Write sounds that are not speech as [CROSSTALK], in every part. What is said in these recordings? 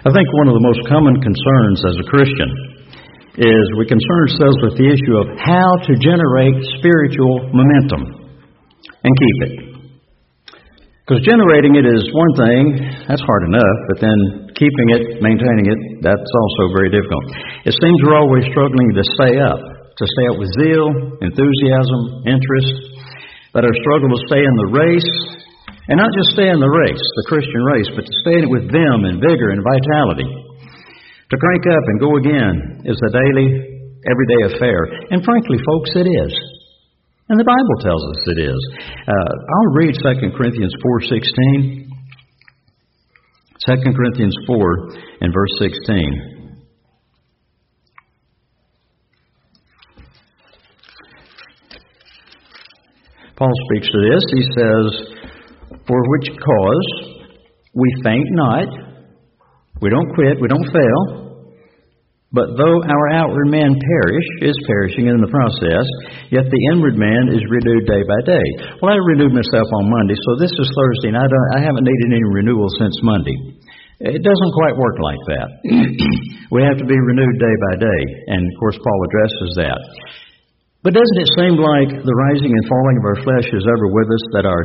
I think one of the most common concerns as a Christian is we concern ourselves with the issue of how to generate spiritual momentum and keep it. Because generating it is one thing, that's hard enough, but then keeping it, maintaining it, that's also very difficult. It seems we're always struggling to stay up, to stay up with zeal, enthusiasm, interest, but our struggle to stay in the race, and not just stay in the race, the Christian race, but to stay in it with vim and vigor and vitality. To crank up and go again is a daily, everyday affair. And frankly, folks, it is. And the Bible tells us it is. Uh, I'll read 2 Corinthians 4.16. 2 Corinthians 4 and verse 16. Paul speaks to this. He says, For which cause we faint not, we don't quit, we don't fail. But though our outward man perish, is perishing in the process, yet the inward man is renewed day by day. Well, I renewed myself on Monday, so this is Thursday, and I, don't, I haven't needed any renewal since Monday. It doesn't quite work like that. [CLEARS THROAT] we have to be renewed day by day, and of course, Paul addresses that. But doesn't it seem like the rising and falling of our flesh is ever with us, that our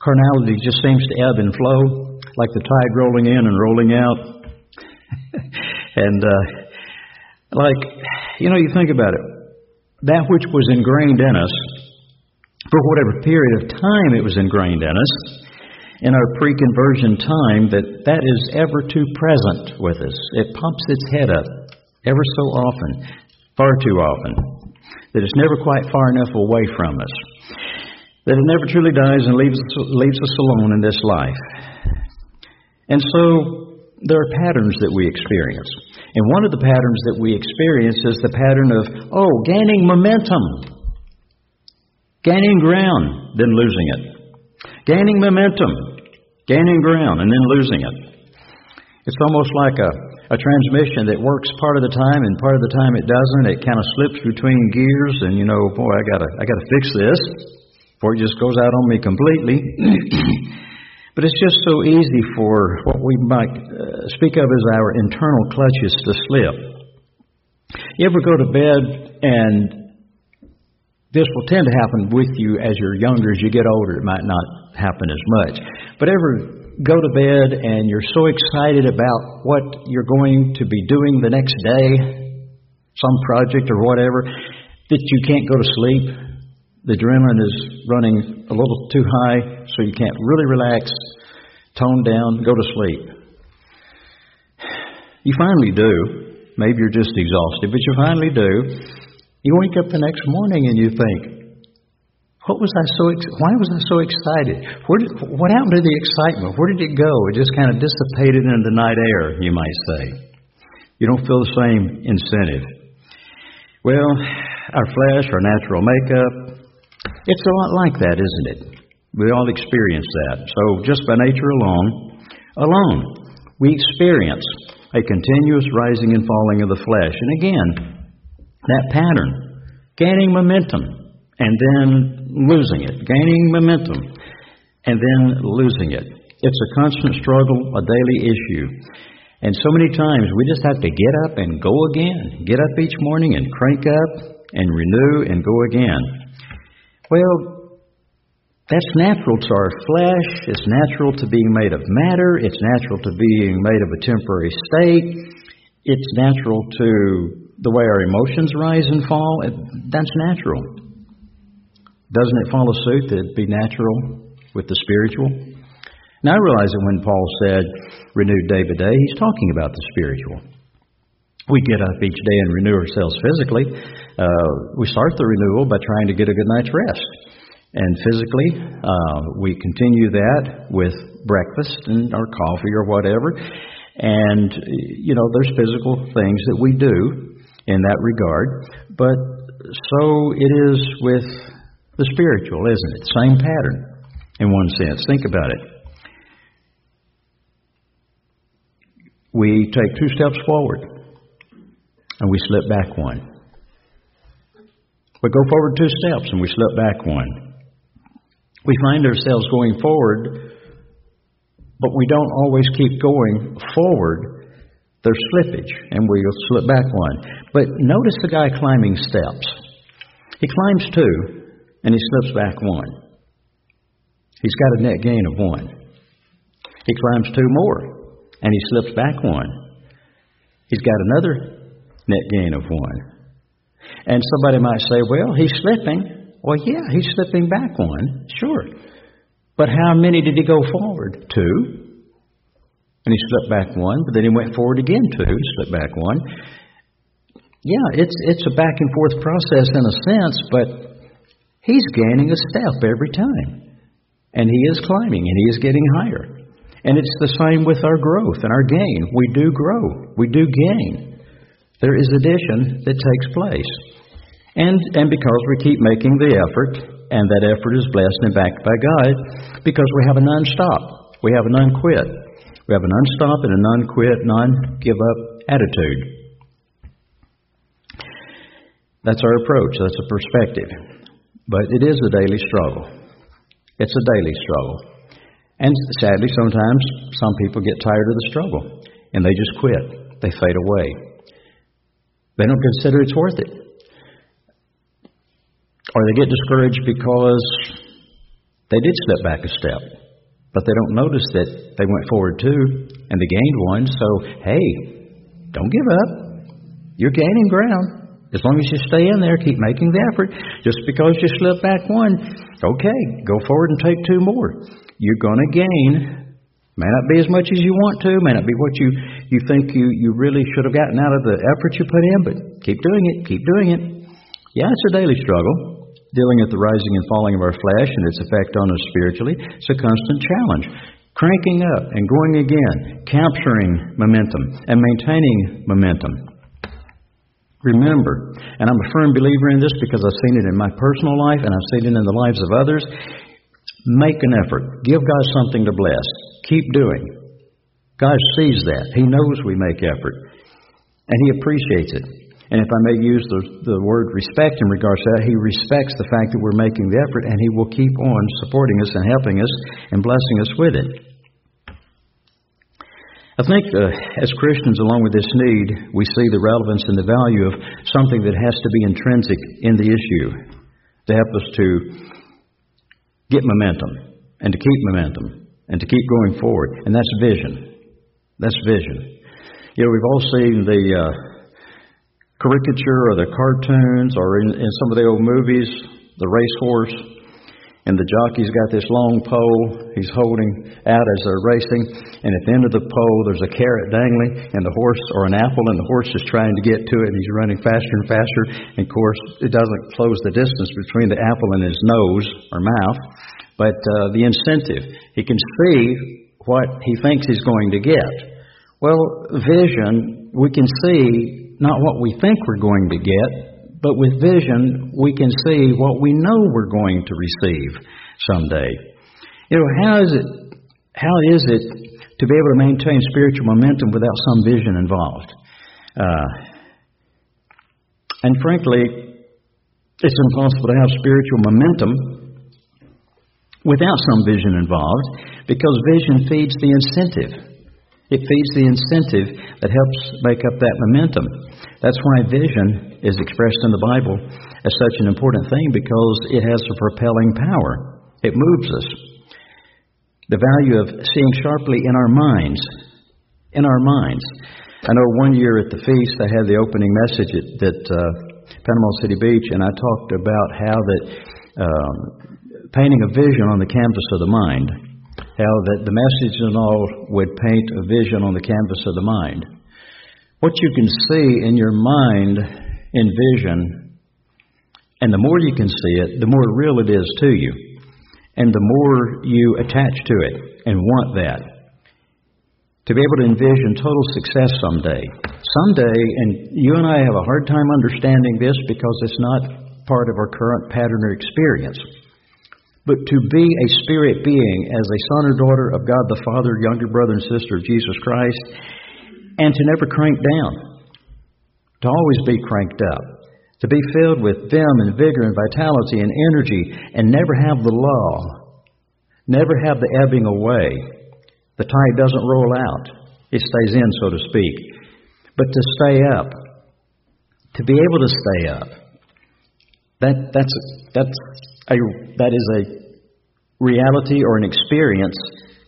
carnality just seems to ebb and flow, like the tide rolling in and rolling out? [LAUGHS] and, uh, like, you know, you think about it. That which was ingrained in us, for whatever period of time it was ingrained in us, in our pre conversion time, that that is ever too present with us. It pops its head up ever so often, far too often, that it's never quite far enough away from us, that it never truly dies and leaves, leaves us alone in this life. And so there are patterns that we experience. And one of the patterns that we experience is the pattern of, oh, gaining momentum, gaining ground, then losing it. Gaining momentum, gaining ground, and then losing it. It's almost like a, a transmission that works part of the time and part of the time it doesn't. It kind of slips between gears, and you know, boy, I gotta, I gotta fix this before it just goes out on me completely. [CLEARS THROAT] But it's just so easy for what we might uh, speak of as our internal clutches to slip. You ever go to bed and this will tend to happen with you as you're younger. As you get older, it might not happen as much. But ever go to bed and you're so excited about what you're going to be doing the next day, some project or whatever, that you can't go to sleep the adrenaline is running a little too high, so you can't really relax, tone down, go to sleep. You finally do. Maybe you're just exhausted, but you finally do. You wake up the next morning and you think, what was I so? Why was I so excited? Did, what happened to the excitement? Where did it go? It just kind of dissipated into the night air, you might say. You don't feel the same incentive. Well, our flesh, our natural makeup, it's a lot like that, isn't it? We all experience that. So just by nature alone, alone, we experience a continuous rising and falling of the flesh. And again, that pattern, gaining momentum and then losing it, gaining momentum and then losing it. It's a constant struggle, a daily issue. And so many times we just have to get up and go again. Get up each morning and crank up and renew and go again. Well, that's natural to our flesh. It's natural to being made of matter. It's natural to being made of a temporary state. It's natural to the way our emotions rise and fall. That's natural. Doesn't it follow suit that it'd be natural with the spiritual? Now, I realize that when Paul said renewed day by day, he's talking about the spiritual. We get up each day and renew ourselves physically. Uh, we start the renewal by trying to get a good night's rest. And physically, uh, we continue that with breakfast and our coffee or whatever. And, you know, there's physical things that we do in that regard. But so it is with the spiritual, isn't it? Same pattern in one sense. Think about it. We take two steps forward and we slip back one. We go forward two steps and we slip back one. We find ourselves going forward, but we don't always keep going forward there's slippage, and we'll slip back one. But notice the guy climbing steps. He climbs two, and he slips back one. He's got a net gain of one. He climbs two more, and he slips back one. He's got another net gain of one. And somebody might say, well, he's slipping. Well, yeah, he's slipping back one, sure. But how many did he go forward? Two. And he slipped back one, but then he went forward again two, slipped back one. Yeah, it's it's a back and forth process in a sense, but he's gaining a step every time. And he is climbing and he is getting higher. And it's the same with our growth and our gain. We do grow. We do gain. There is addition that takes place. And and because we keep making the effort, and that effort is blessed and backed by God, because we have a non-stop. We have a non-quit. We have a non-stop and a non-quit, non-give up attitude. That's our approach. That's a perspective. But it is a daily struggle. It's a daily struggle. And sadly, sometimes some people get tired of the struggle and they just quit. They fade away. They don't consider it's worth it. Or they get discouraged because they did step back a step, but they don't notice that they went forward too and they gained one. So, hey, don't give up. You're gaining ground. As long as you stay in there, keep making the effort. Just because you slip back one, okay, go forward and take two more. You're going to gain. May not be as much as you want to, may not be what you, you think you, you really should have gotten out of the effort you put in, but keep doing it, keep doing it. Yeah, it's a daily struggle, dealing with the rising and falling of our flesh and its effect on us spiritually. It's a constant challenge. Cranking up and going again, capturing momentum and maintaining momentum. Remember, and I'm a firm believer in this because I've seen it in my personal life and I've seen it in the lives of others. Make an effort. Give God something to bless. Keep doing. God sees that. He knows we make effort. And He appreciates it. And if I may use the, the word respect in regards to that, He respects the fact that we're making the effort and He will keep on supporting us and helping us and blessing us with it. I think uh, as Christians, along with this need, we see the relevance and the value of something that has to be intrinsic in the issue to help us to get momentum and to keep momentum and to keep going forward. And that's vision. That's vision. You know, we've all seen the uh, caricature or the cartoons or in, in some of the old movies, the racehorse and the jockey's got this long pole he's holding out as they're racing, and at the end of the pole there's a carrot dangling, and the horse, or an apple, and the horse is trying to get to it, and he's running faster and faster. And of course, it doesn't close the distance between the apple and his nose or mouth, but uh, the incentive. He can see what he thinks he's going to get. Well, vision, we can see not what we think we're going to get, but with vision, we can see what we know we're going to receive someday. You know, how is it, how is it to be able to maintain spiritual momentum without some vision involved? Uh, and frankly, it's impossible to have spiritual momentum without some vision involved because vision feeds the incentive. It feeds the incentive that helps make up that momentum. That's why vision is expressed in the Bible as such an important thing because it has a propelling power. It moves us. The value of seeing sharply in our minds. In our minds. I know one year at the feast I had the opening message at, uh, Panama City Beach, and I talked about how that um, painting a vision on the canvas of the mind how that the message and all would paint a vision on the canvas of the mind. What you can see in your mind in vision, and the more you can see it, the more real it is to you, and the more you attach to it and want that. To be able to envision total success someday. Someday, and you and I have a hard time understanding this because it's not part of our current pattern or experience but to be a spirit being as a son or daughter of God the Father, younger brother and sister of Jesus Christ, and to never crank down, to always be cranked up, to be filled with vim and vigor and vitality and energy, and never have the law, never have the ebbing away. The tide doesn't roll out, it stays in, so to speak. but to stay up, to be able to stay up. That that's that's a that is a reality or an experience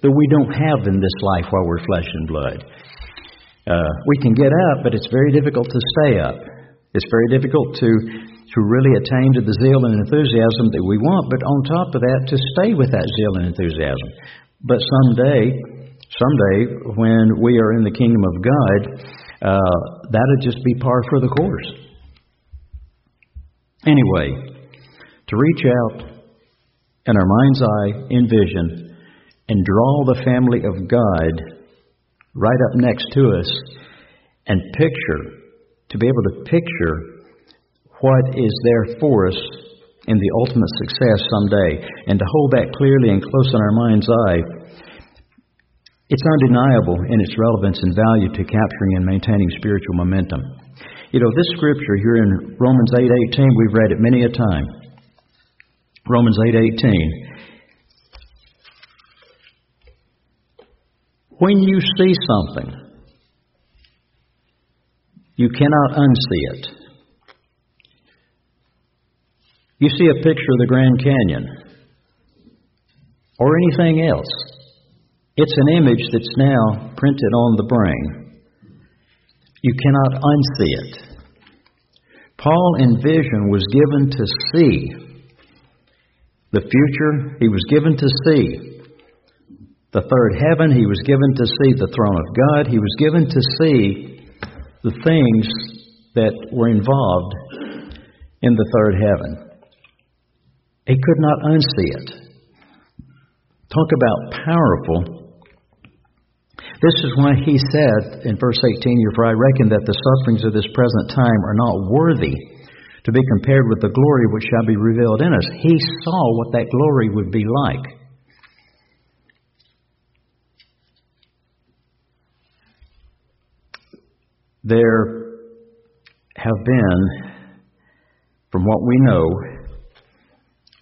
that we don't have in this life while we're flesh and blood. Uh, we can get up, but it's very difficult to stay up. It's very difficult to to really attain to the zeal and enthusiasm that we want, but on top of that, to stay with that zeal and enthusiasm. But someday, someday, when we are in the kingdom of God, uh, that'll just be par for the course. Anyway, to reach out in our mind's eye, in vision, and draw the family of God right up next to us and picture, to be able to picture what is there for us in the ultimate success someday, and to hold that clearly and close in our mind's eye, it's undeniable in its relevance and value to capturing and maintaining spiritual momentum. You know, this scripture here in Romans 8:18, we've read it many a time. Romans 8:18. When you see something, you cannot unsee it. You see a picture of the Grand Canyon or anything else. It's an image that's now printed on the brain. You cannot unsee it. Paul in vision was given to see the future, he was given to see the third heaven, he was given to see the throne of God, he was given to see the things that were involved in the third heaven. He could not unsee it. Talk about powerful. This is why he said in verse 18, For I reckon that the sufferings of this present time are not worthy to be compared with the glory which shall be revealed in us. He saw what that glory would be like. There have been, from what we know,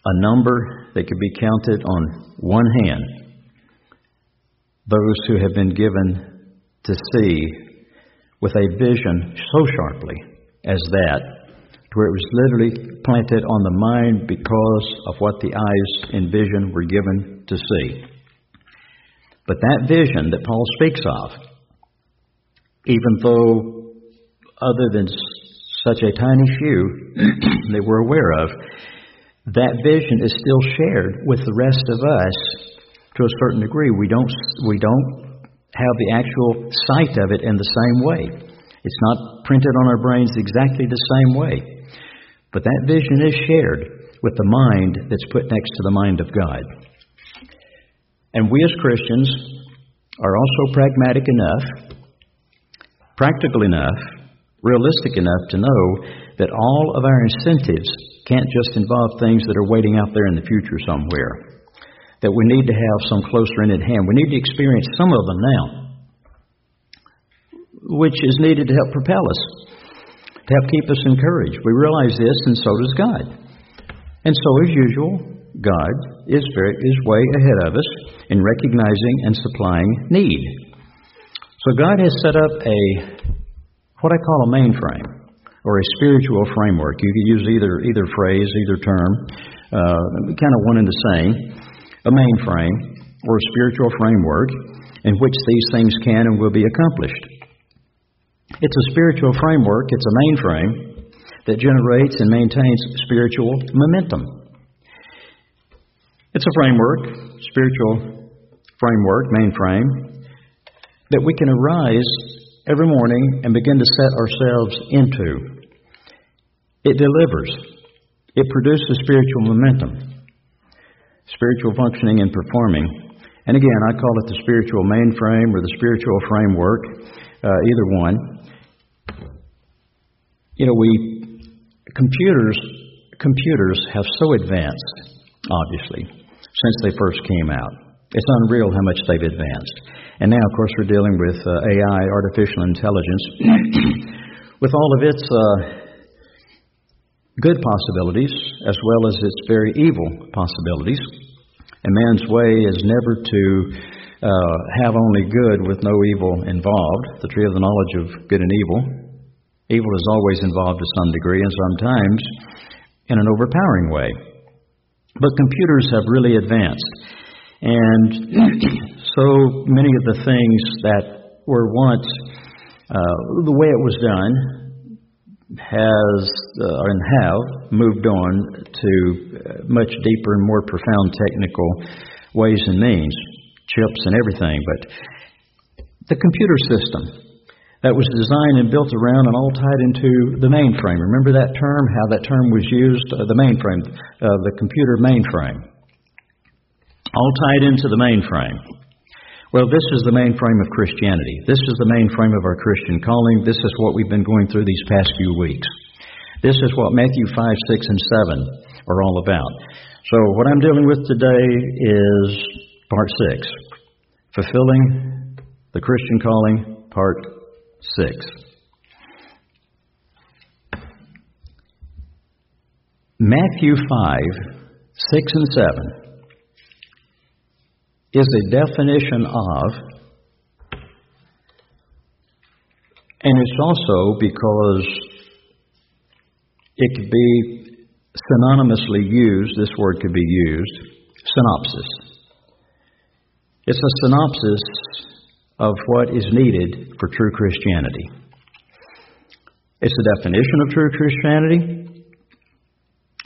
a number that could be counted on one hand. Those who have been given to see with a vision so sharply as that, where it was literally planted on the mind because of what the eyes in vision were given to see. But that vision that Paul speaks of, even though other than such a tiny few [CLEARS THROAT] they were aware of, that vision is still shared with the rest of us to a certain degree. We don't, we don't have the actual sight of it in the same way. It's not printed on our brains exactly the same way. But that vision is shared with the mind that's put next to the mind of God. And we as Christians are also pragmatic enough, practical enough, realistic enough to know that all of our incentives can't just involve things that are waiting out there in the future somewhere. That we need to have some closer in at hand. We need to experience some of them now, which is needed to help propel us, to help keep us encouraged. We realize this, and so does God. And so, as usual, God is, very, is way ahead of us in recognizing and supplying need. So God has set up a what I call a mainframe or a spiritual framework. You could use either either phrase, either term, uh, kind of one and the same. A mainframe or a spiritual framework in which these things can and will be accomplished. It's a spiritual framework. It's a mainframe that generates and maintains spiritual momentum. It's a framework, spiritual framework, mainframe, that we can arise every morning and begin to set ourselves into. It delivers. It produces spiritual momentum, spiritual functioning and performing. And again, I call it the spiritual mainframe or the spiritual framework, uh, either one. You know, we computers computers have so advanced, obviously, since they first came out. It's unreal how much they've advanced. And now, of course, we're dealing with uh, AI, artificial intelligence, [CLEARS THROAT] with all of its uh, good possibilities as well as its very evil possibilities. And man's way is never to uh, have only good with no evil involved, the tree of the knowledge of good and evil. Evil is always involved to some degree and sometimes in an overpowering way. But computers have really advanced. And [CLEARS THROAT] so many of the things that were once uh, the way it was done has uh, and have moved on to uh, much deeper and more profound technical ways and means, chips and everything. But the computer system that was designed and built around and all tied into the mainframe. Remember that term, how that term was used? Uh, the mainframe, uh, the computer mainframe. All tied into the mainframe. Well, this is the mainframe of Christianity. This is the mainframe of our Christian calling. This is what we've been going through these past few weeks. This is what Matthew 5, 6, and 7 are all about. So, what I'm dealing with today is part 6 Fulfilling the Christian Calling, part 6. Matthew 5, 6 and 7 is a definition of, and it's also because it could be synonymously used, this word could be used, synopsis. It's a synopsis of what is needed for true Christianity. It's a definition of true Christianity,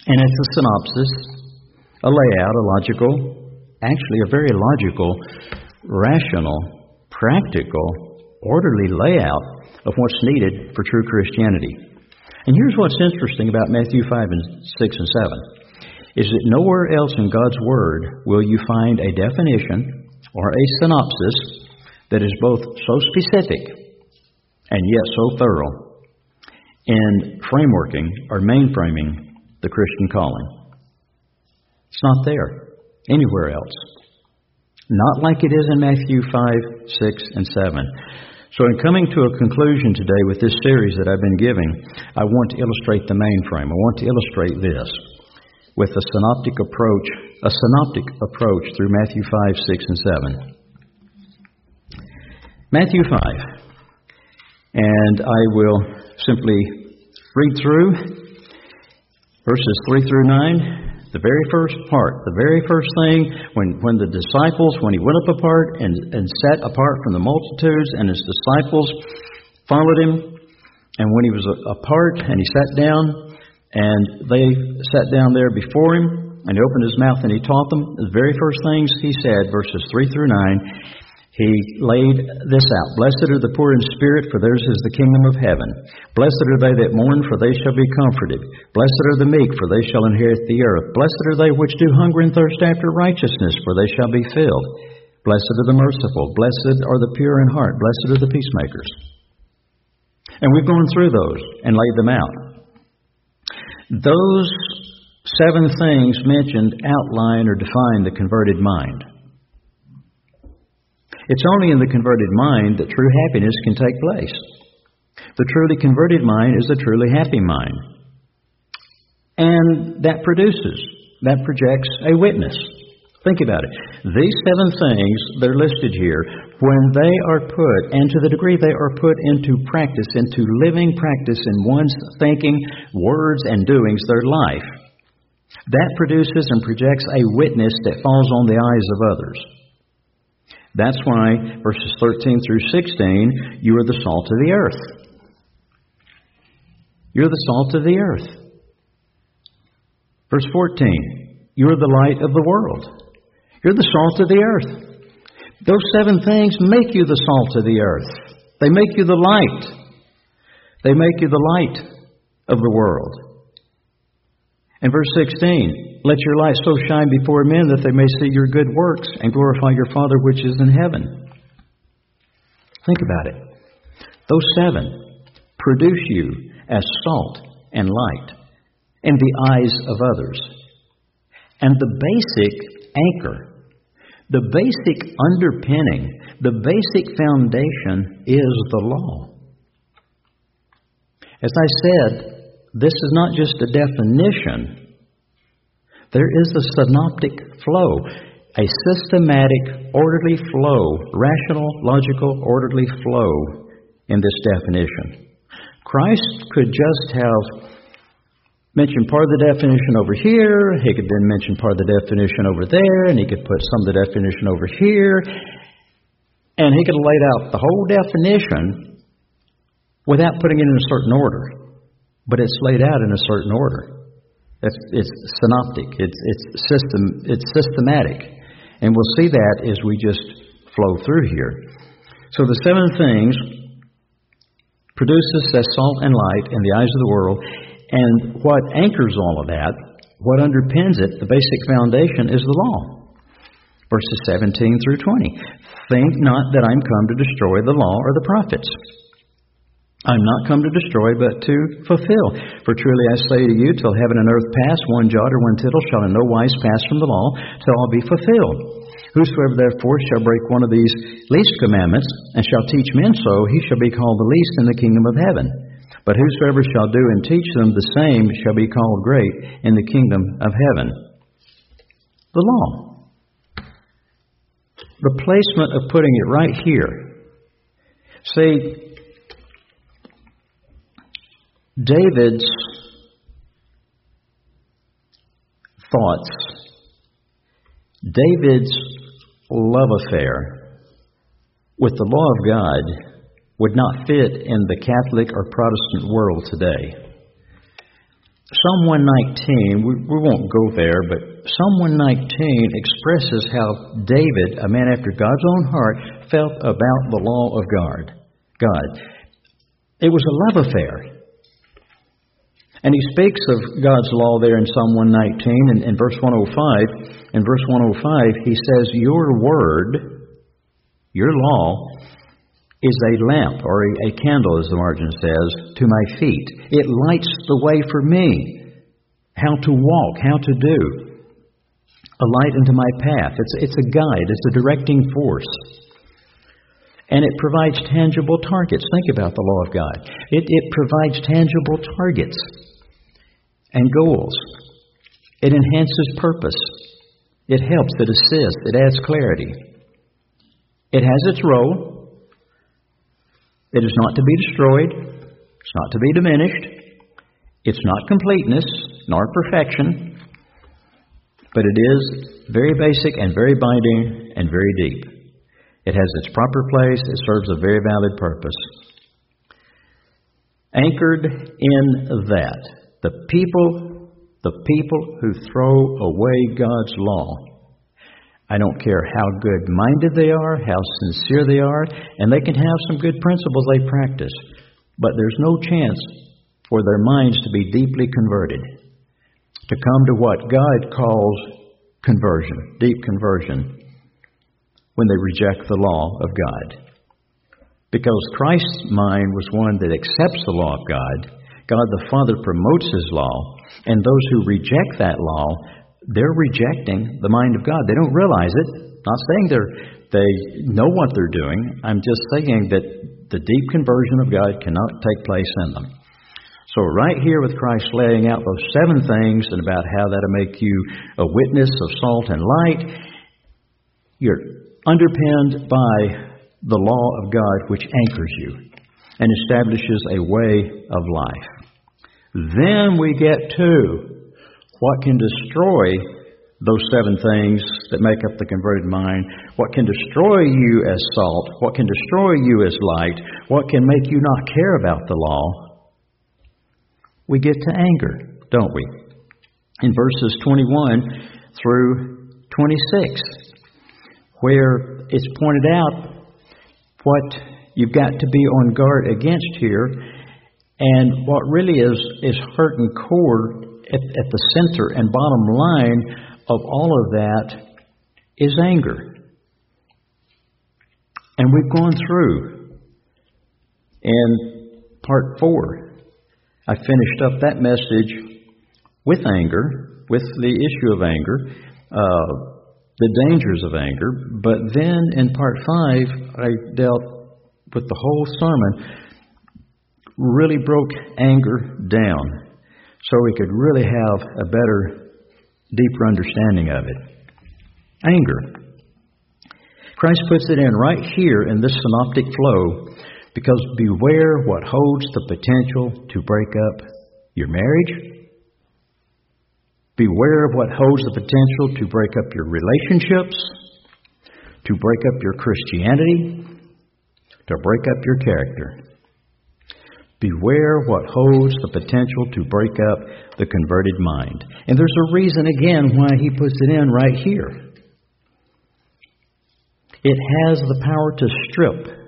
and it's a synopsis, a layout, a logical, actually a very logical, rational, practical, orderly layout of what's needed for true Christianity. And here's what's interesting about Matthew 5 and 6 and 7 is that nowhere else in God's Word will you find a definition or a synopsis that is both so specific and yet so thorough in frameworking or mainframing the Christian calling. It's not there anywhere else. Not like it is in Matthew 5, 6, and 7. So, in coming to a conclusion today with this series that I've been giving, I want to illustrate the mainframe. I want to illustrate this with a synoptic approach, a synoptic approach through Matthew 5, 6, and 7. Matthew 5. And I will simply read through verses 3 through 9. The very first part, the very first thing, when, when the disciples, when he went up apart and, and sat apart from the multitudes, and his disciples followed him, and when he was apart and he sat down, and they sat down there before him, and he opened his mouth and he taught them, the very first things he said, verses 3 through 9, he laid this out Blessed are the poor in spirit, for theirs is the kingdom of heaven. Blessed are they that mourn, for they shall be comforted. Blessed are the meek, for they shall inherit the earth. Blessed are they which do hunger and thirst after righteousness, for they shall be filled. Blessed are the merciful. Blessed are the pure in heart. Blessed are the peacemakers. And we've gone through those and laid them out. Those seven things mentioned outline or define the converted mind. It's only in the converted mind that true happiness can take place. The truly converted mind is a truly happy mind. And that produces, that projects a witness. Think about it. These seven things that are listed here, when they are put, and to the degree they are put into practice, into living practice in one's thinking, words, and doings, their life, that produces and projects a witness that falls on the eyes of others. That's why verses 13 through 16, you are the salt of the earth. You're the salt of the earth. Verse 14, you are the light of the world. You're the salt of the earth. Those seven things make you the salt of the earth. They make you the light. They make you the light of the world. And verse 16, let your light so shine before men that they may see your good works and glorify your Father which is in heaven. Think about it. Those seven produce you as salt and light in the eyes of others. And the basic anchor, the basic underpinning, the basic foundation is the law. As I said, this is not just a definition, there is a synoptic flow. a systematic, orderly flow, rational, logical, orderly flow in this definition. Christ could just have mentioned part of the definition over here, he could then mention part of the definition over there, and he could put some of the definition over here, and he could have laid out the whole definition without putting it in a certain order. But it's laid out in a certain order. It's, it's synoptic. It's, it's system. It's systematic. And we'll see that as we just flow through here. So the seven things produces as salt and light in the eyes of the world, and what anchors all of that, what underpins it, the basic foundation is the law. Verses 17 through 20. Think not that I'm come to destroy the law or the prophets. I'm not come to destroy, but to fulfill. For truly I say to you, till heaven and earth pass, one jot or one tittle shall in no wise pass from the law, till all be fulfilled. Whosoever therefore shall break one of these least commandments, and shall teach men so, he shall be called the least in the kingdom of heaven. But whosoever shall do and teach them the same shall be called great in the kingdom of heaven. The law. The placement of putting it right here. See, David's thoughts, David's love affair with the law of God would not fit in the Catholic or Protestant world today. Psalm 119, we, we won't go there, but Psalm 119 expresses how David, a man after God's own heart, felt about the law of God. God. It was a love affair. And he speaks of God's law there in Psalm 119 and oh in verse 105. In verse 105, he says, Your word, your law, is a lamp or a, a candle, as the margin says, to my feet. It lights the way for me. How to walk, how to do. A light into my path. It's, it's a guide, it's a directing force and it provides tangible targets. Think about the law of God. It, it provides tangible targets and goals. It enhances purpose. It helps, it assists, it adds clarity. It has its role. It is not to be destroyed, it's not to be diminished, it's not completeness nor perfection, but it is very basic and very binding and very deep. It has its proper place, it serves a very valid purpose. Anchored in that the people, the people who throw away God's law. I don't care how good minded they are, how sincere they are, and they can have some good principles they practice, but there's no chance for their minds to be deeply converted, to come to what God calls conversion, deep conversion, when they reject the law of God. Because Christ's mind was one that accepts the law of God God the Father promotes His law, and those who reject that law, they're rejecting the mind of God. They don't realize it. Not saying they're, they know what they're doing. I'm just saying that the deep conversion of God cannot take place in them. So, right here with Christ laying out those seven things and about how that'll make you a witness of salt and light, you're underpinned by the law of God which anchors you and establishes a way of life. Then we get to what can destroy those seven things that make up the converted mind. What can destroy you as salt? What can destroy you as light? What can make you not care about the law? We get to anger, don't we? In verses 21 through 26, where it's pointed out what you've got to be on guard against here and what really is, is heart and core at, at the center and bottom line of all of that is anger. And we've gone through in part four. I finished up that message with anger, with the issue of anger, uh, the dangers of anger. But then in part five, I dealt with the whole sermon really broke anger down so we could really have a better, deeper understanding of it. Anger. Christ puts it in right here in this synoptic flow because beware what holds the potential to break up your marriage. Beware of what holds the potential to break up your relationships, to break up your Christianity, to break up your character. Beware what holds the potential to break up the converted mind. And there's a reason, again, why he puts it in right here. It has the power to strip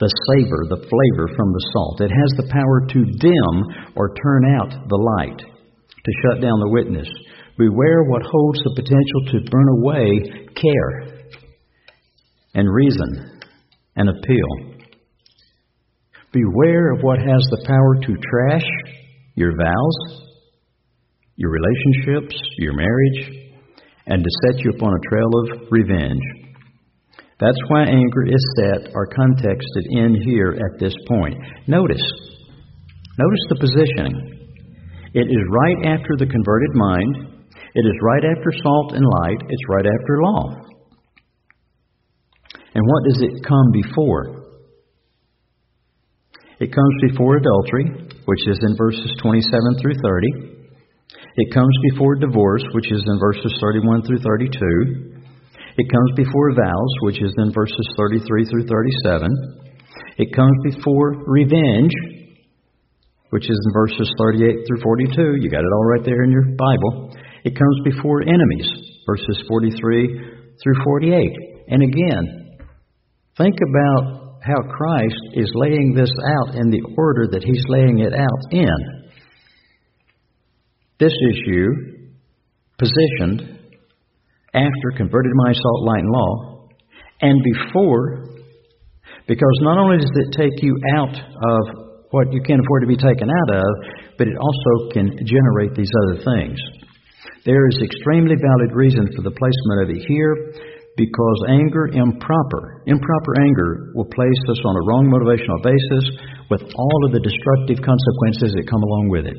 the savor, the flavor from the salt. It has the power to dim or turn out the light, to shut down the witness. Beware what holds the potential to burn away care and reason and appeal. Beware of what has the power to trash your vows, your relationships, your marriage, and to set you upon a trail of revenge. That's why anger is set or contexted in here at this point. Notice, notice the positioning. It is right after the converted mind. It is right after salt and light. It's right after law. And what does it come before? It comes before adultery, which is in verses 27 through 30. It comes before divorce, which is in verses 31 through 32. It comes before vows, which is in verses 33 through 37. It comes before revenge, which is in verses 38 through 42. You got it all right there in your Bible. It comes before enemies, verses 43 through 48. And again, think about how Christ is laying this out in the order that He's laying it out in. This issue, positioned after converted my salt, light, and law, and before, because not only does it take you out of what you can't afford to be taken out of, but it also can generate these other things. There is extremely valid reason for the placement of it here because anger, improper, improper anger will place us on a wrong motivational basis with all of the destructive consequences that come along with it.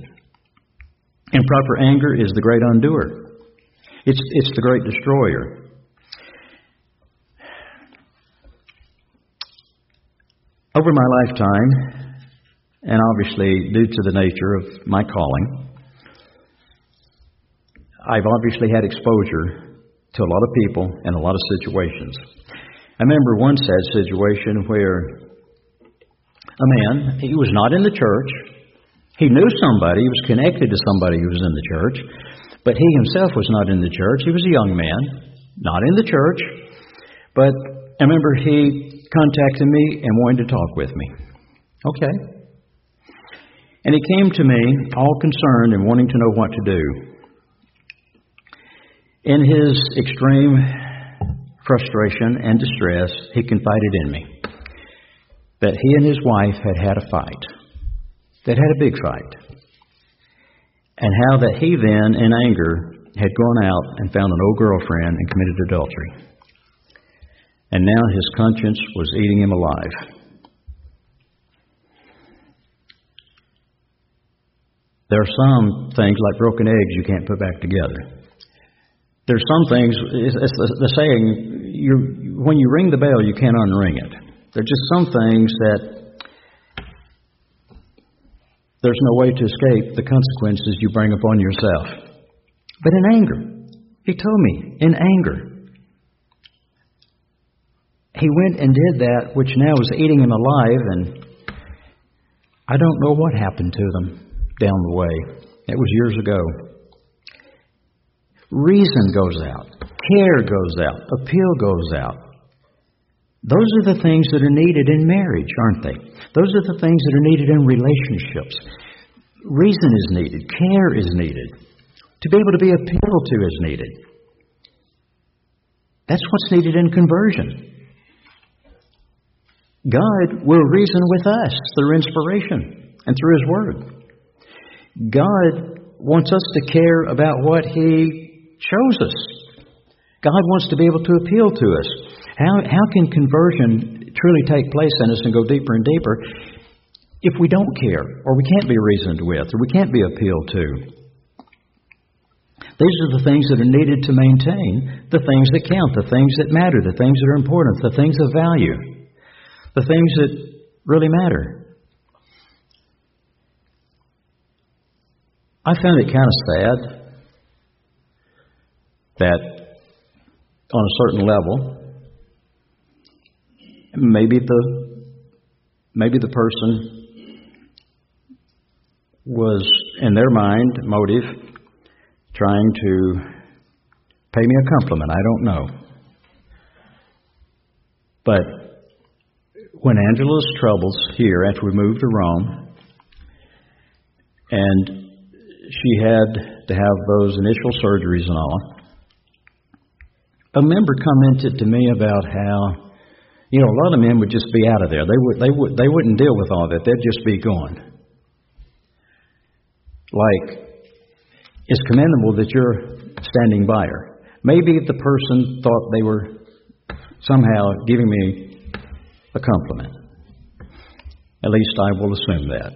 Improper anger is the great undoer. It's, it's the great destroyer. Over my lifetime, and obviously due to the nature of my calling, I've obviously had exposure to a lot of people and a lot of situations. I remember one sad situation where a man, he was not in the church. He knew somebody, he was connected to somebody who was in the church, but he himself was not in the church. He was a young man, not in the church, but I remember he contacted me and wanted to talk with me. Okay. And he came to me all concerned and wanting to know what to do. In his extreme frustration and distress, he confided in me that he and his wife had had a fight. They'd had a big fight. And how that he then, in anger, had gone out and found an old girlfriend and committed adultery. And now his conscience was eating him alive. There are some things like broken eggs you can't put back together. There's some things, it's, the saying, you, when you ring the bell, you can't unring it. There's just some things that there's no way to escape the consequences you bring upon yourself. But in anger, he told me, in anger, he went and did that which now is eating him alive, and I don't know what happened to them down the way. It was years ago. Reason goes out. Care goes out. Appeal goes out. Those are the things that are needed in marriage, aren't they? Those are the things that are needed in relationships. Reason is needed. Care is needed. To be able to be appealed to is needed. That's what's needed in conversion. God will reason with us through inspiration and through His Word. God wants us to care about what He shows us. God wants to be able to appeal to us. How, how can conversion truly take place in us and go deeper and deeper if we don't care, or we can't be reasoned with, or we can't be appealed to? These are the things that are needed to maintain the things that count, the things that matter, the things that are important, the things of value, the things that really matter. I found it kind of sad that on a certain level, maybe the maybe the person was in their mind motive trying to pay me a compliment. I don't know. But when Angela's troubles here after we moved to Rome, and she had to have those initial surgeries and all, a member commented to me about how, you know, a lot of men would just be out of there. They would, they would, they wouldn't deal with all that. They'd just be gone. Like it's commendable that you're standing by her. Maybe the person thought they were somehow giving me a compliment. At least I will assume that.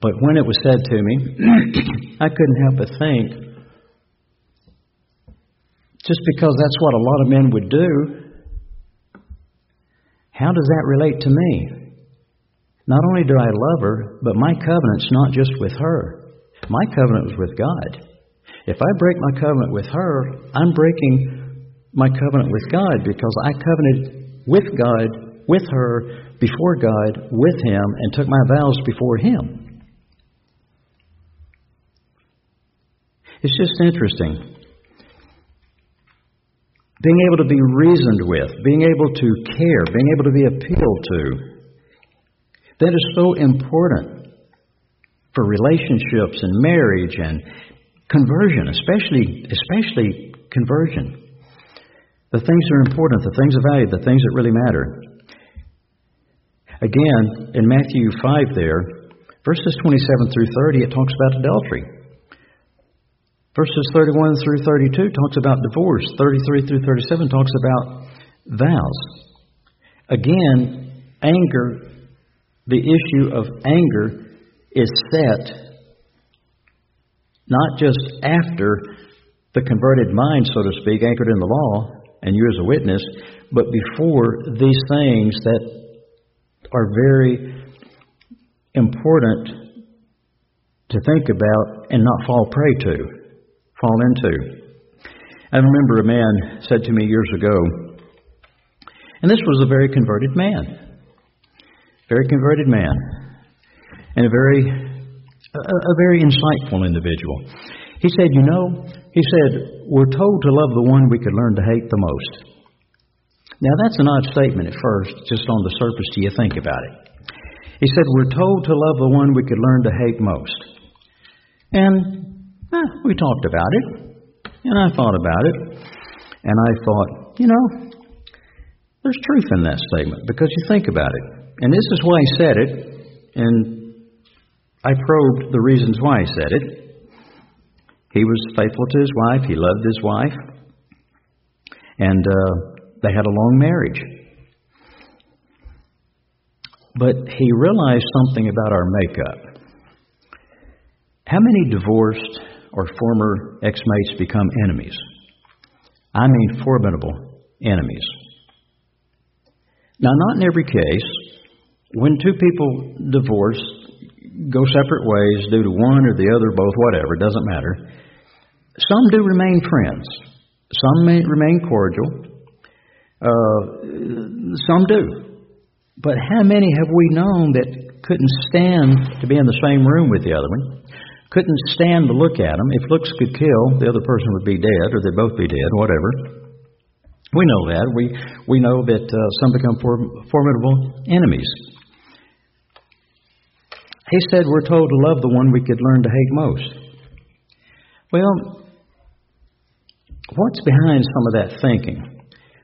But when it was said to me, [CLEARS THROAT] I couldn't help but think, just because that's what a lot of men would do, how does that relate to me? Not only do I love her, but my covenant's not just with her. My covenant was with God. If I break my covenant with her, I'm breaking my covenant with God because I covenanted with God, with her, before God, with Him, and took my vows before Him. It's just interesting. Being able to be reasoned with, being able to care, being able to be appealed to, that is so important for relationships and marriage and conversion, especially especially conversion. The things that are important, the things of value, the things that really matter. Again, in Matthew 5 there, verses 27 through 30, it talks about adultery. Verses 31 through 32 talks about divorce. 33 through 37 talks about vows. Again, anger, the issue of anger is set not just after the converted mind, so to speak, anchored in the law, and you as a witness, but before these things that are very important to think about and not fall prey to, fall into. I remember a man said to me years ago, and this was a very converted man, very converted man and a very, a, a very insightful individual. He said, You know, he said, we're told to love the one we could learn to hate the most. Now, that's an odd statement at first, just on the surface do you think about it. He said, We're told to love the one we could learn to hate most. And eh, we talked about it, and I thought about it, and I thought, you know, there's truth in that statement because you think about it. And this is why he said it, and I probed the reasons why he said it. He was faithful to his wife, he loved his wife, and uh, they had a long marriage. But he realized something about our makeup. How many divorced or former ex mates become enemies? I mean, formidable enemies. Now, not in every case. When two people divorce, go separate ways due to one or the other, both, whatever, it doesn't matter. Some do remain friends. Some may remain cordial. Uh, some do. But how many have we known that couldn't stand to be in the same room with the other one? Couldn't stand to look at them. If looks could kill, the other person would be dead, or they'd both be dead, whatever. We know that. We we know that uh, some become formidable enemies. He said we're told to love the one we could learn to hate most. Well, what's behind some of that thinking?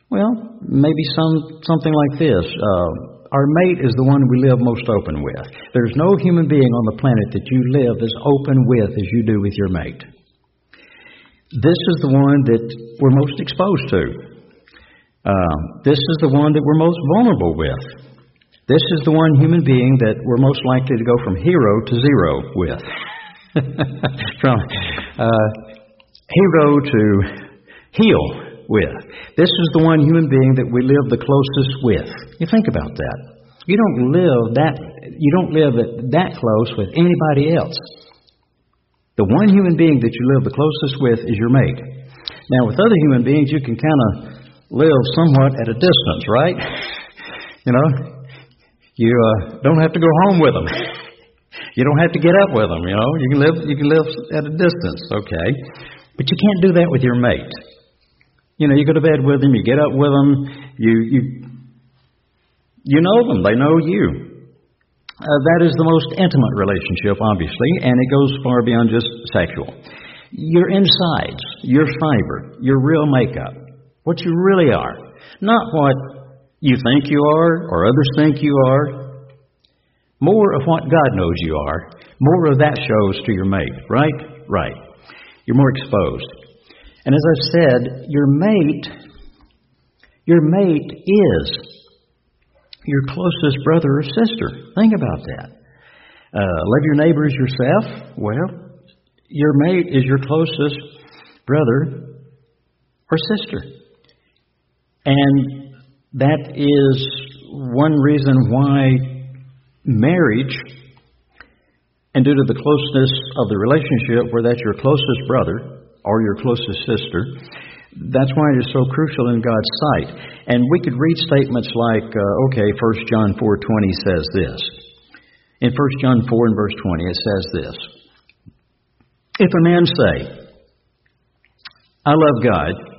Well, maybe some something like this. Uh, our mate is the one we live most open with. There's no human being on the planet that you live as open with as you do with your mate. This is the one that we're most exposed to. Uh, this is the one that we're most vulnerable with. This is the one human being that we're most likely to go from hero to zero with. [LAUGHS] From uh, hero to heel with. This is the one human being that we live the closest with. You think about that. You don't live that you don't live that close with anybody else. The one human being that you live the closest with is your mate. Now, with other human beings, you can kind of live somewhat at a distance, right? [LAUGHS] You know, you uh, don't have to go home with them. [LAUGHS] you don't have to get up with them. You know, you can live you can live at a distance, okay? But you can't do that with your mate. You know, you go to bed with them, you get up with them, you you you know them, they know you. Uh, that is the most intimate relationship, obviously, and it goes far beyond just sexual. Your insides, your fiber, your real makeup, what you really are, not what you think you are or others think you are. More of what God knows you are, more of that shows to your mate, right? Right. You're more exposed. And as I've said, your mate, your mate is your closest brother or sister. Think about that. Uh, love your neighbor as yourself. Well, your mate is your closest brother or sister. And that is one reason why marriage, and due to the closeness of the relationship where that's your closest brother or your closest sister, that's why it is so crucial in God's sight. And we could read statements like, uh, okay, 1 John 4.20 says this. In 1 John 4 and verse 20, it says this. If a man say, I love God,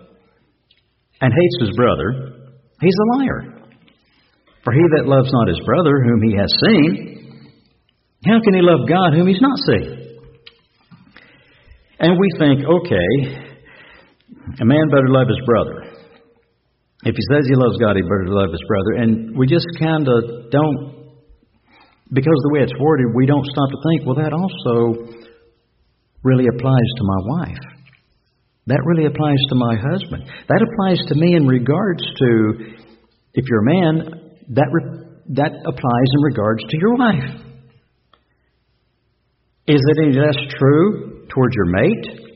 and hates his brother, he's a liar. For he that loves not his brother whom he has seen, how can he love God whom he's not seen? And we think, okay, a man better love his brother. If he says he loves God, he better love his brother. And we just kind of don't, because the way it's worded, we don't stop to think, well, that also really applies to my wife. That really applies to my husband. That applies to me in regards to, if you're a man, that, re- that applies in regards to your wife. Is it any less true towards your mate?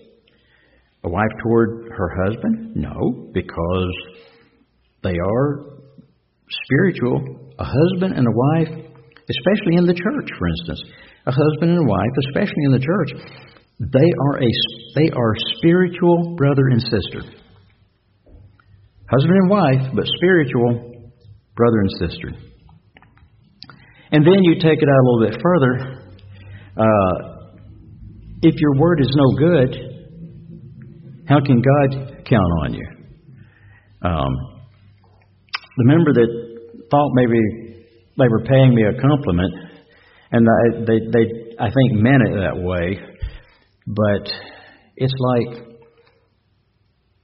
A wife toward her husband? No, because they are spiritual. A husband and a wife, especially in the church, for instance, a husband and a wife, especially in the church, they are a they are spiritual brother and sister. Husband and wife, but spiritual brother and sister. And then you take it out a little bit further. Uh, if your word is no good, how can God count on you? Um, the member that thought maybe they were paying me a compliment, and they, they, I think, meant it that way, but it's like,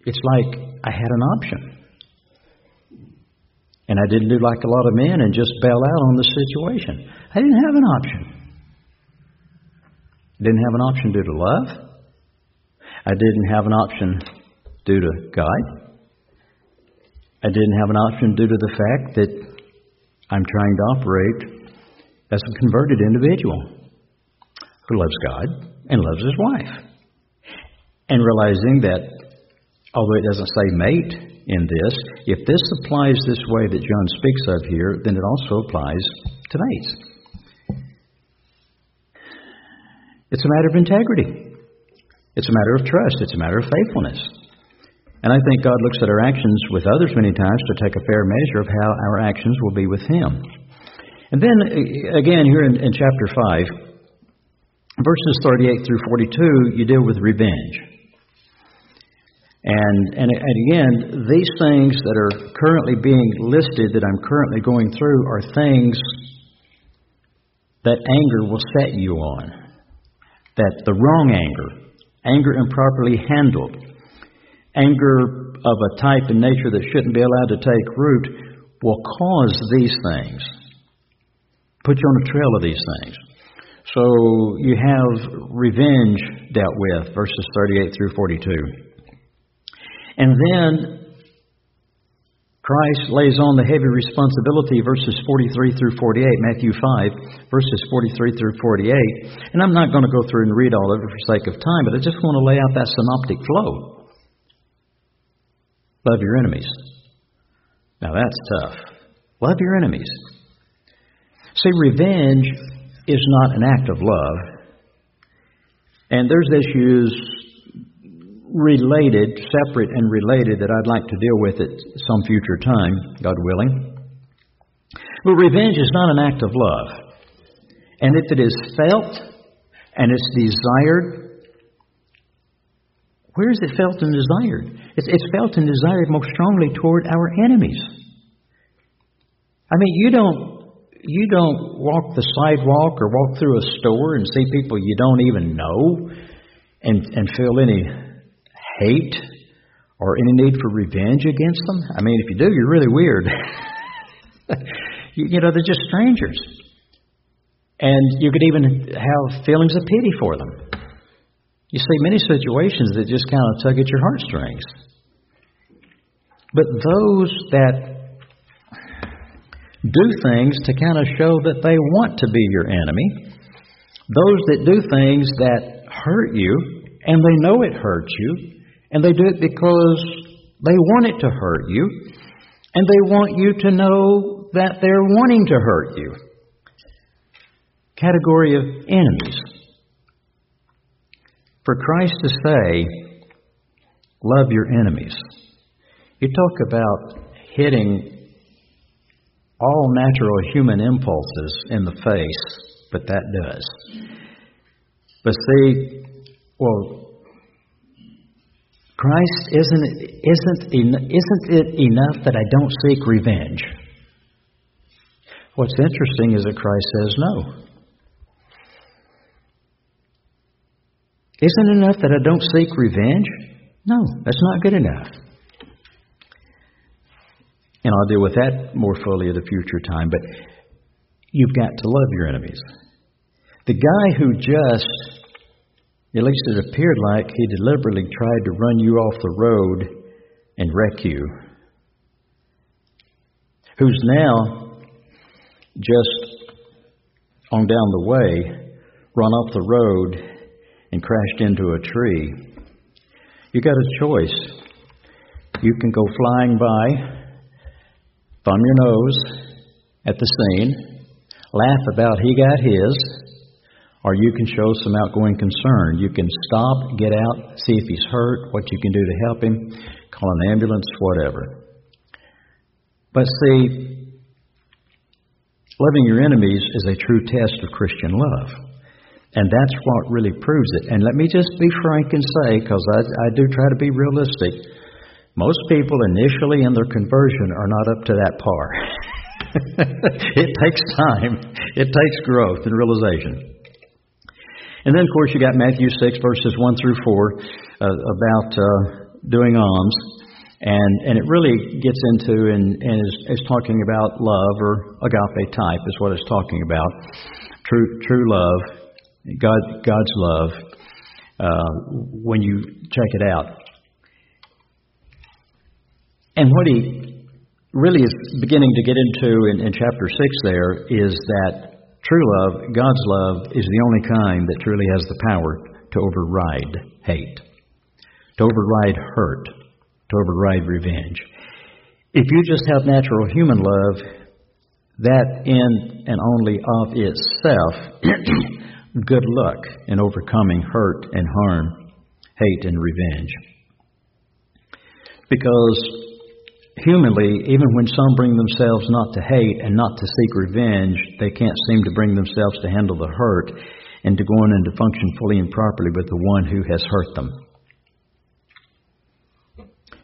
it's like I had an option. And I didn't do like a lot of men and just bail out on the situation. I didn't have an option. Didn't have an option due to love. I didn't have an option due to God. I didn't have an option due to the fact that I'm trying to operate as a converted individual who loves God and loves his wife. And realizing that, although it doesn't say mate in this, if this applies this way that John speaks of here, then it also applies to mates. It's a matter of integrity. It's a matter of trust. It's a matter of faithfulness. And I think God looks at our actions with others many times to take a fair measure of how our actions will be with Him. And then uh, again, here in, in chapter 5, verses 38 through 42, you deal with revenge. And, and, and again, these things that are currently being listed, that I'm currently going through, are things that anger will set you on. That the wrong anger, anger improperly handled, anger of a type and nature that shouldn't be allowed to take root, will cause these things, put you on a trail of these things. So you have revenge dealt with, verses 38 through 42. And then Christ lays on the heavy responsibility, verses 43 through 48, Matthew 5, verses 43 through 48. And I'm not going to go through and read all of it for sake of time, but I just want to lay out that synoptic flow. Love your enemies. Now that's tough. Love your enemies. See, revenge is not an act of love. And there's issues related, separate and related, that I'd like to deal with at some future time, God willing. But revenge is not an act of love. And if it is felt and it's desired, where is it felt and desired? It's, it's felt and desired most strongly toward our enemies. I mean, you don't you don't walk the sidewalk or walk through a store and see people you don't even know and and feel any hate or any need for revenge against them? I mean, if you do, you're really weird. [LAUGHS] you, you know, they're just strangers. And you could even have feelings of pity for them. You see many situations that just kind of tug at your heartstrings. But those that do things to kind of show that they want to be your enemy, those that do things that hurt you and they know it hurts you, and they do it because they want it to hurt you, and they want you to know that they're wanting to hurt you. Category of enemies. For Christ to say, love your enemies. You talk about hitting all natural human impulses in the face, but that does. But see, well, Christ isn't isn't isn't it enough that I don't seek revenge? What's interesting is that Christ says no. Isn't it enough that I don't seek revenge? No, that's not good enough. And I'll deal with that more fully at a future time, but you've got to love your enemies. The guy who just at least it appeared like he deliberately tried to run you off the road and wreck you. Who's now just on down the way run off the road and crashed into a tree. You got a choice. You can go flying by, thumb your nose at the scene, laugh about he got his, or you can show some outgoing concern. You can stop, get out, see if he's hurt, what you can do to help him, call an ambulance, whatever. But see, loving your enemies is a true test of Christian love. And that's what really proves it. And let me just be frank and say, because I, I do try to be realistic, most people initially in their conversion are not up to that par. [LAUGHS] it takes time, it takes growth and realization. And then, of course, you got Matthew 6, verses 1 through 4, uh, about uh, doing alms. And, and it really gets into and, and is, is talking about love, or agape type is what it's talking about. True, true love, God, God's love, uh, when you check it out. And what he really is beginning to get into in, in chapter 6 there is that True love, God's love, is the only kind that truly has the power to override hate, to override hurt, to override revenge. If you just have natural human love, that in and only of itself, [CLEARS THROAT] good luck in overcoming hurt and harm, hate and revenge. Because humanly, even when some bring themselves not to hate and not to seek revenge, they can't seem to bring themselves to handle the hurt and to go on and to function fully and properly with the one who has hurt them.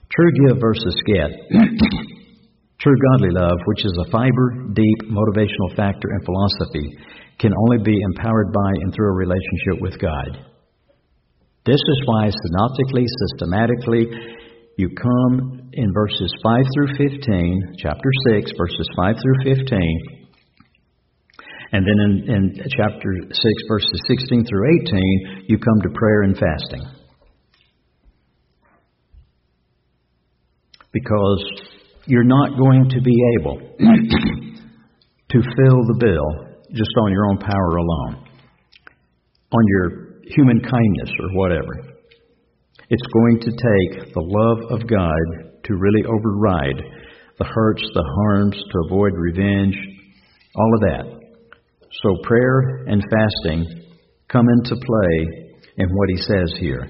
True give versus get. [CLEARS THROAT] True godly love, which is a fiber, deep, motivational factor in philosophy, can only be empowered by and through a relationship with God. This is why synoptically, systematically, you come in verses 5 through 15, chapter 6, verses 5 through 15, and then in, in chapter 6, verses 16 through 18, you come to prayer and fasting. Because you're not going to be able [CLEARS THROAT] to fill the bill just on your own power alone, on your human kindness or whatever. It's going to take the love of God to really override the hurts, the harms, to avoid revenge, all of that. So prayer and fasting come into play in what he says here.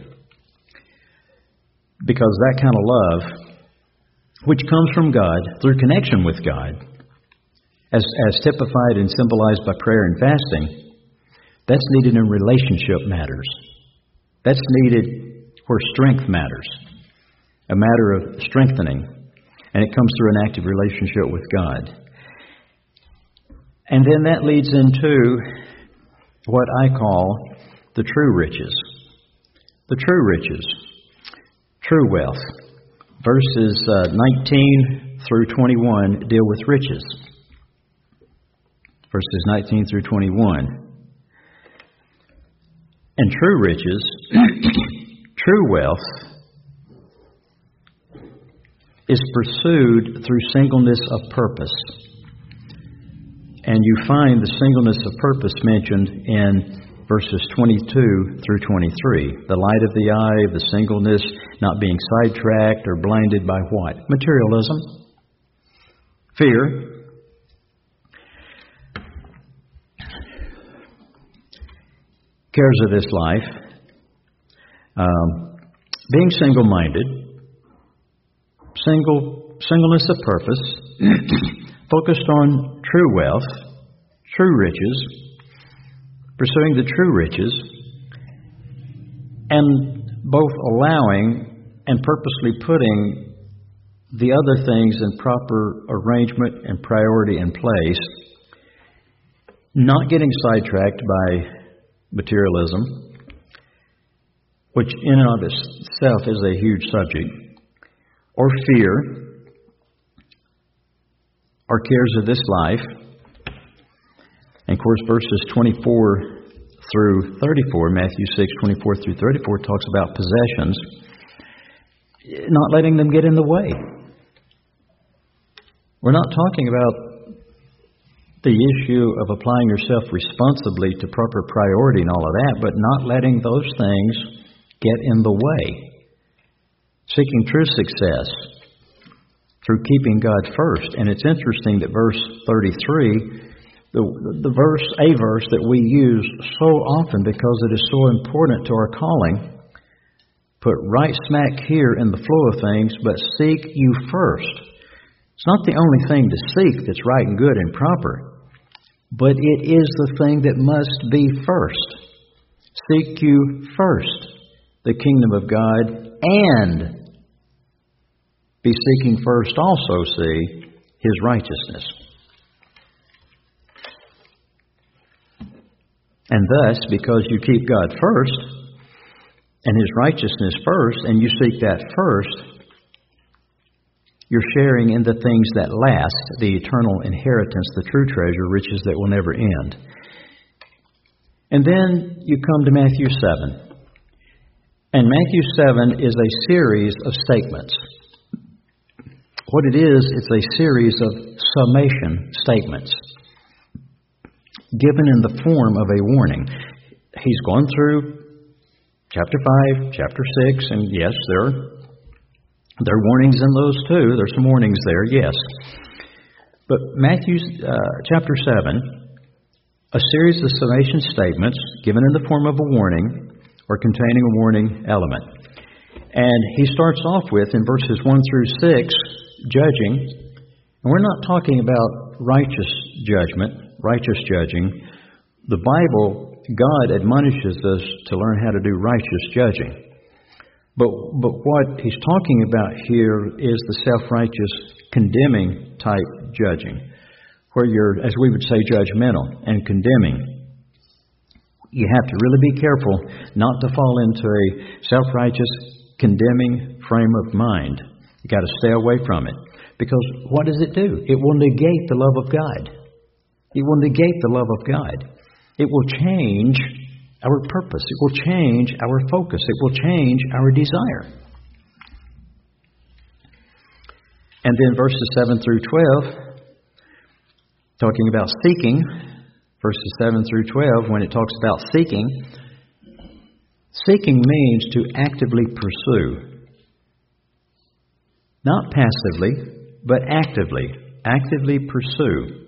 Because that kind of love, which comes from God through connection with God, as, as typified and symbolized by prayer and fasting, that's needed in relationship matters. That's needed where strength matters, a matter of strengthening, and it comes through an active relationship with God. And then that leads into what I call the true riches. The true riches, true wealth. Verses uh, 19 through 21 deal with riches. Verses 19 through 21. And true riches, [CLEARS THROAT] true wealth, is pursued through singleness of purpose. And you find the singleness of purpose mentioned in verses 22 through 23. The light of the eye, the singleness, not being sidetracked or blinded by what? Materialism, fear, cares of this life, um, being single minded, single, singleness of purpose, [CLEARS THROAT] focused on true wealth, true riches, pursuing the true riches, and both allowing and purposely putting the other things in proper arrangement and priority in place, not getting sidetracked by materialism, which in and of itself is a huge subject, or fear, or cares of this life. And of course, verses 24 through 34, Matthew 6, 24 through 34, talks about possessions, not letting them get in the way. We're not talking about the issue of applying yourself responsibly to proper priority and all of that, but not letting those things get in the way. Seeking true success through keeping God first. And it's interesting that verse 33, the, the verse, a verse that we use so often because it is so important to our calling, put right smack here in the flow of things, but seek you first. It's not the only thing to seek that's right and good and proper, but it is the thing that must be first. Seek you first the kingdom of God and be seeking first also, see, his righteousness. And thus, because you keep God first and his righteousness first, and you seek that first, you're sharing in the things that last, the eternal inheritance, the true treasure, riches that will never end. And then you come to Matthew 7. And Matthew 7 is a series of statements. What it is, it's a series of summation statements given in the form of a warning. He's gone through chapter 5, chapter 6, and yes, there are, there are warnings in those too. There's some warnings there, yes. But Matthew uh, chapter 7, a series of summation statements given in the form of a warning or containing a warning element. And he starts off with, in verses 1 through 6, judging, and we're not talking about righteous judgment, righteous judging. The Bible, God admonishes us to learn how to do righteous judging. But, but what he's talking about here is the self righteous, condemning type judging, where you're, as we would say, judgmental and condemning. You have to really be careful not to fall into a self righteous, condemning frame of mind. You've got to stay away from it. Because what does it do? It will negate the love of God. It will negate the love of God. It will change our purpose. It will change our focus. It will change our desire. And then verses 7 through 12, talking about seeking, verses 7 through 12, when it talks about seeking, seeking means to actively pursue. Not passively, but actively. Actively pursue.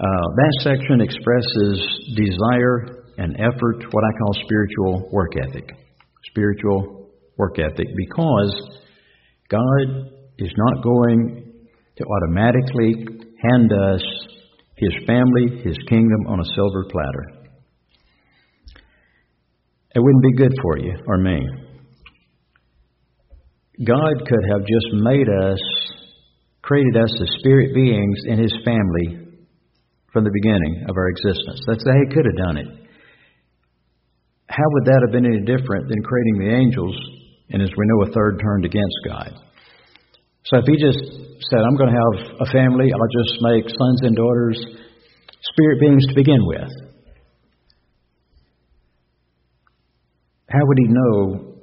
Uh, that section expresses desire and effort, what I call spiritual work ethic. Spiritual work ethic, because God is not going to automatically hand us His family, His kingdom on a silver platter. It wouldn't be good for you or me. God could have just made us, created us as spirit beings in His family from the beginning of our existence. That's how He could have done it. How would that have been any different than creating the angels and, as we know, a third turned against God? So if he just said, I'm going to have a family, I'll just make sons and daughters spirit beings to begin with, how would he know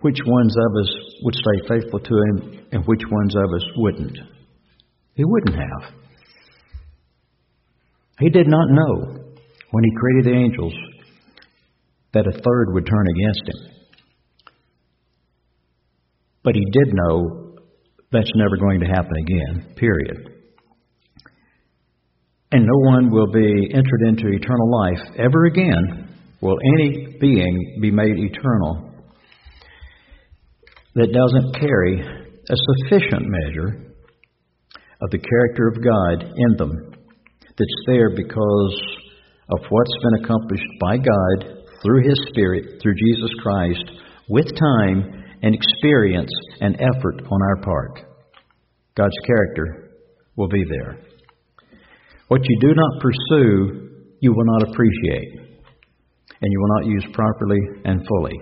which ones of us would stay faithful to him and which ones of us wouldn't? He wouldn't have. He did not know when he created the angels that a third would turn against him. But he did know that's never going to happen again, period. And no one will be entered into eternal life ever again. Will any being be made eternal that doesn't carry a sufficient measure of the character of God in them, that's there because of what's been accomplished by God through His Spirit, through Jesus Christ, with time and experience and effort on our part. God's character will be there. What you do not pursue, you will not appreciate, and you will not use properly and fully.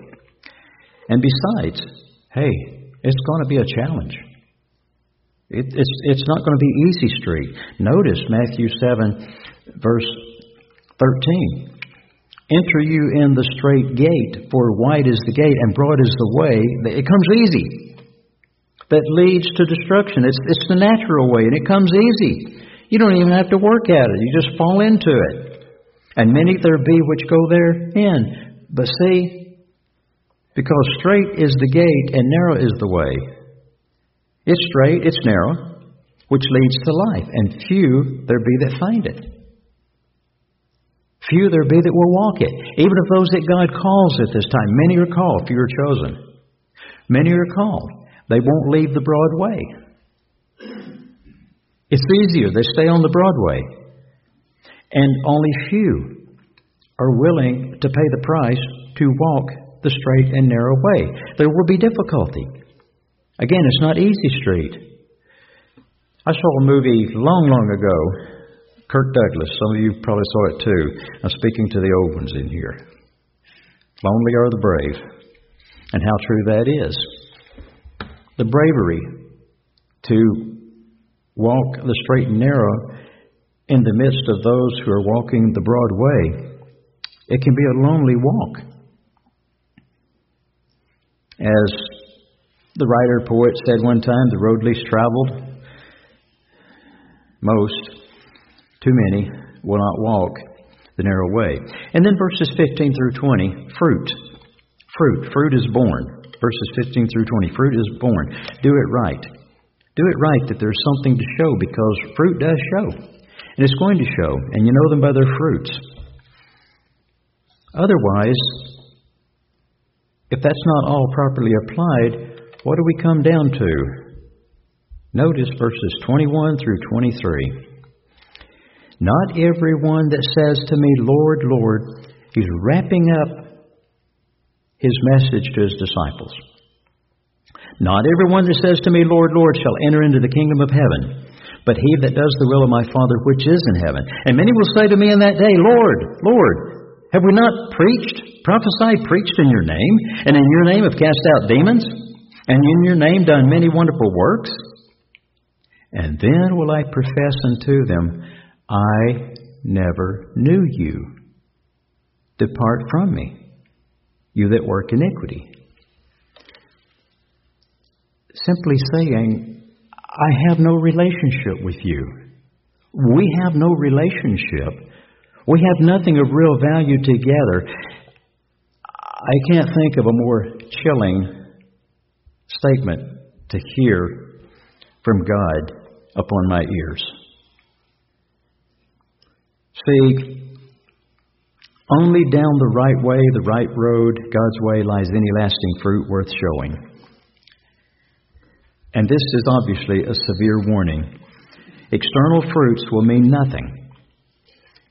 And besides, hey, it's going to be a challenge. It, it's, it's not going to be easy street. Notice Matthew 7, verse 13. Enter you in the straight gate, for wide is the gate and broad is the way. It comes easy. That leads to destruction. It's, it's the natural way, and it comes easy. You don't even have to work at it. You just fall into it. And many there be which go therein. But see, because straight is the gate and narrow is the way. It's straight, it's narrow, which leads to life, and few there be that find it. Few there be that will walk it. Even of those that God calls at this time, many are called, few are chosen. Many are called. They won't leave the broad way. It's easier. They stay on the broad way. And only few are willing to pay the price to walk the straight and narrow way. There will be difficulty. Again, it's not easy street. I saw a movie long, long ago Kirk Douglas, some of you probably saw it too. I'm speaking to the old ones in here. Lonely are the brave. And how true that is. The bravery to walk the straight and narrow in the midst of those who are walking the broad way, it can be a lonely walk. As the writer poet said one time, the road least traveled, most too many will not walk the narrow way. And then verses 15 through 20, fruit. Fruit. Fruit is born. Verses 15 through 20, fruit is born. Do it right. Do it right that there's something to show because fruit does show. And it's going to show. And you know them by their fruits. Otherwise, if that's not all properly applied, what do we come down to? Notice verses 21 through 23. Not everyone that says to me, Lord, Lord, he's wrapping up his message to his disciples. Not everyone that says to me, Lord, Lord, shall enter into the kingdom of heaven, but he that does the will of my Father which is in heaven. And many will say to me in that day, Lord, Lord, have we not preached, prophesied, preached in your name, and in your name have cast out demons, and in your name done many wonderful works? And then will I profess unto them, I never knew you. Depart from me, you that work iniquity. Simply saying, I have no relationship with you. We have no relationship. We have nothing of real value together. I can't think of a more chilling statement to hear from God upon my ears. See, only down the right way, the right road, God's way, lies any lasting fruit worth showing. And this is obviously a severe warning. External fruits will mean nothing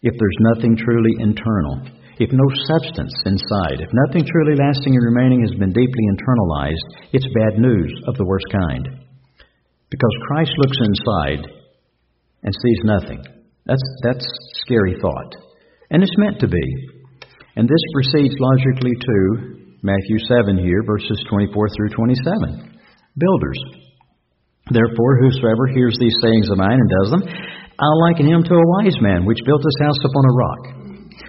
if there's nothing truly internal, if no substance inside, if nothing truly lasting and remaining has been deeply internalized, it's bad news of the worst kind. Because Christ looks inside and sees nothing. That's that's scary thought. And it's meant to be. And this proceeds logically to Matthew 7 here, verses 24 through 27. Builders. Therefore, whosoever hears these sayings of mine and does them, I'll liken him to a wise man which built his house upon a rock.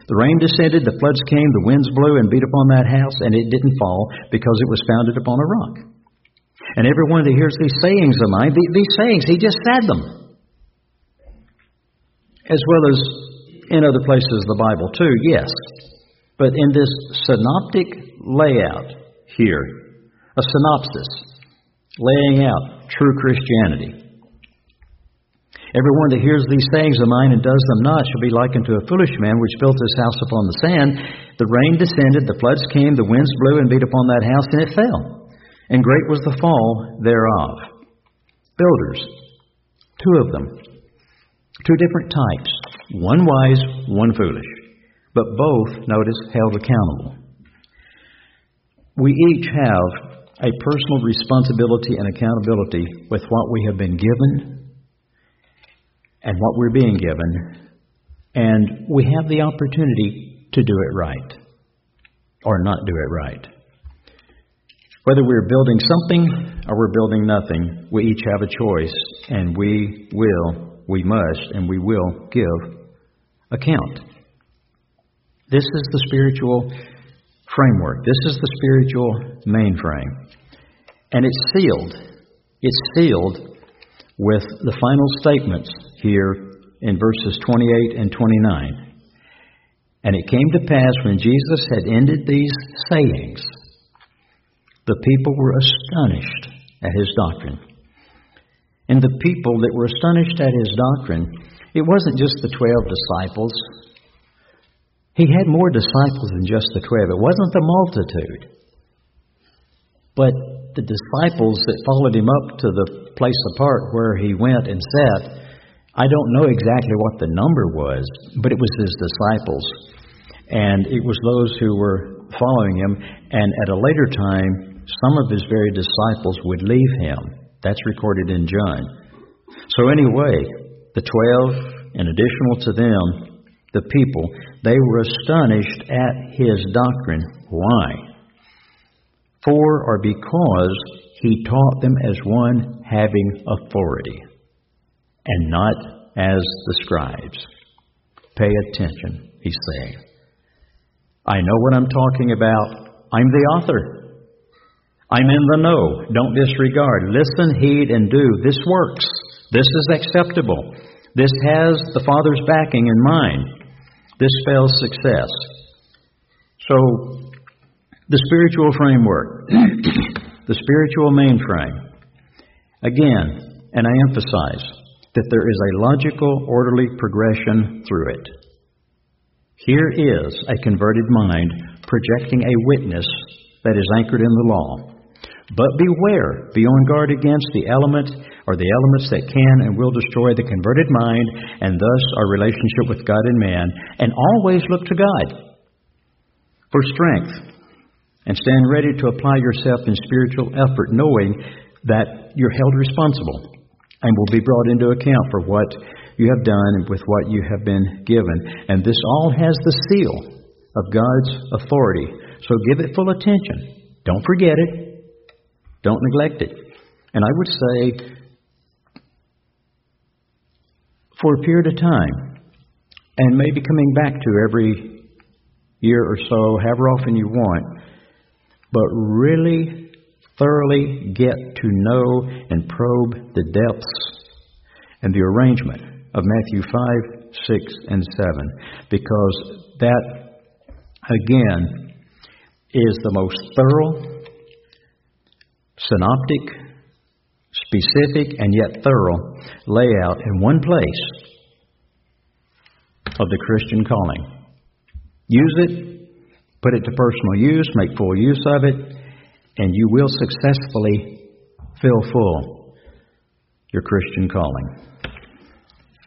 The rain descended, the floods came, the winds blew and beat upon that house, and it didn't fall because it was founded upon a rock. And everyone that hears these sayings of mine, these sayings, he just said them. As well as in other places of the Bible, too, yes. But in this synoptic layout here, a synopsis, laying out true Christianity. Everyone that hears these sayings of mine and does them not shall be likened to a foolish man which built his house upon the sand. The rain descended, the floods came, the winds blew and beat upon that house, and it fell. And great was the fall thereof. Builders, two of them. Two different types. One wise, one foolish. But both, notice, held accountable. We each have a personal responsibility and accountability with what we have been given and what we're being given, and we have the opportunity to do it right or not do it right. Whether we're building something or we're building nothing, we each have a choice, and we will, we must, and we will give account. This is the spiritual framework. This is the spiritual mainframe. And it's sealed. It's sealed with the final statements here in verses 28 and 29. And it came to pass when Jesus had ended these sayings, the people were astonished at his doctrine. And the people that were astonished at his doctrine, it wasn't just the twelve disciples. He had more disciples than just the twelve. It wasn't the multitude. But the disciples that followed him up to the place apart where he went and sat, I don't know exactly what the number was, but it was his disciples. And it was those who were following him. And at a later time, some of his very disciples would leave him. That's recorded in John. So, anyway, the twelve, and additional to them, the people, they were astonished at his doctrine. Why? For or because he taught them as one having authority and not as the scribes. Pay attention, he's saying. I know what I'm talking about. I'm the author. I'm in the know. Don't disregard. Listen, heed, and do. This works. This is acceptable. This has the Father's backing in mind. This spells success. So, the spiritual framework, [CLEARS THROAT] the spiritual mainframe. Again, and I emphasize, that there is a logical, orderly progression through it. Here is a converted mind projecting a witness that is anchored in the law. But beware, be on guard against the element or the elements that can and will destroy the converted mind and thus our relationship with God and man, and always look to God for strength and stand ready to apply yourself in spiritual effort, knowing that you're held responsible and will be brought into account for what you have done and with what you have been given. And this all has the seal of God's authority. So give it full attention. Don't forget it. Don't neglect it. And I would say, for a period of time, and maybe coming back to every year or so, however often you want, but really thoroughly get to know and probe the depths and the arrangement of Matthew 5, 6, and 7, because that, again, is the most thorough, synoptic, specific, and yet thorough layout in one place of the Christian calling. Use it, put it to personal use, make full use of it, and you will successfully fill full your Christian calling.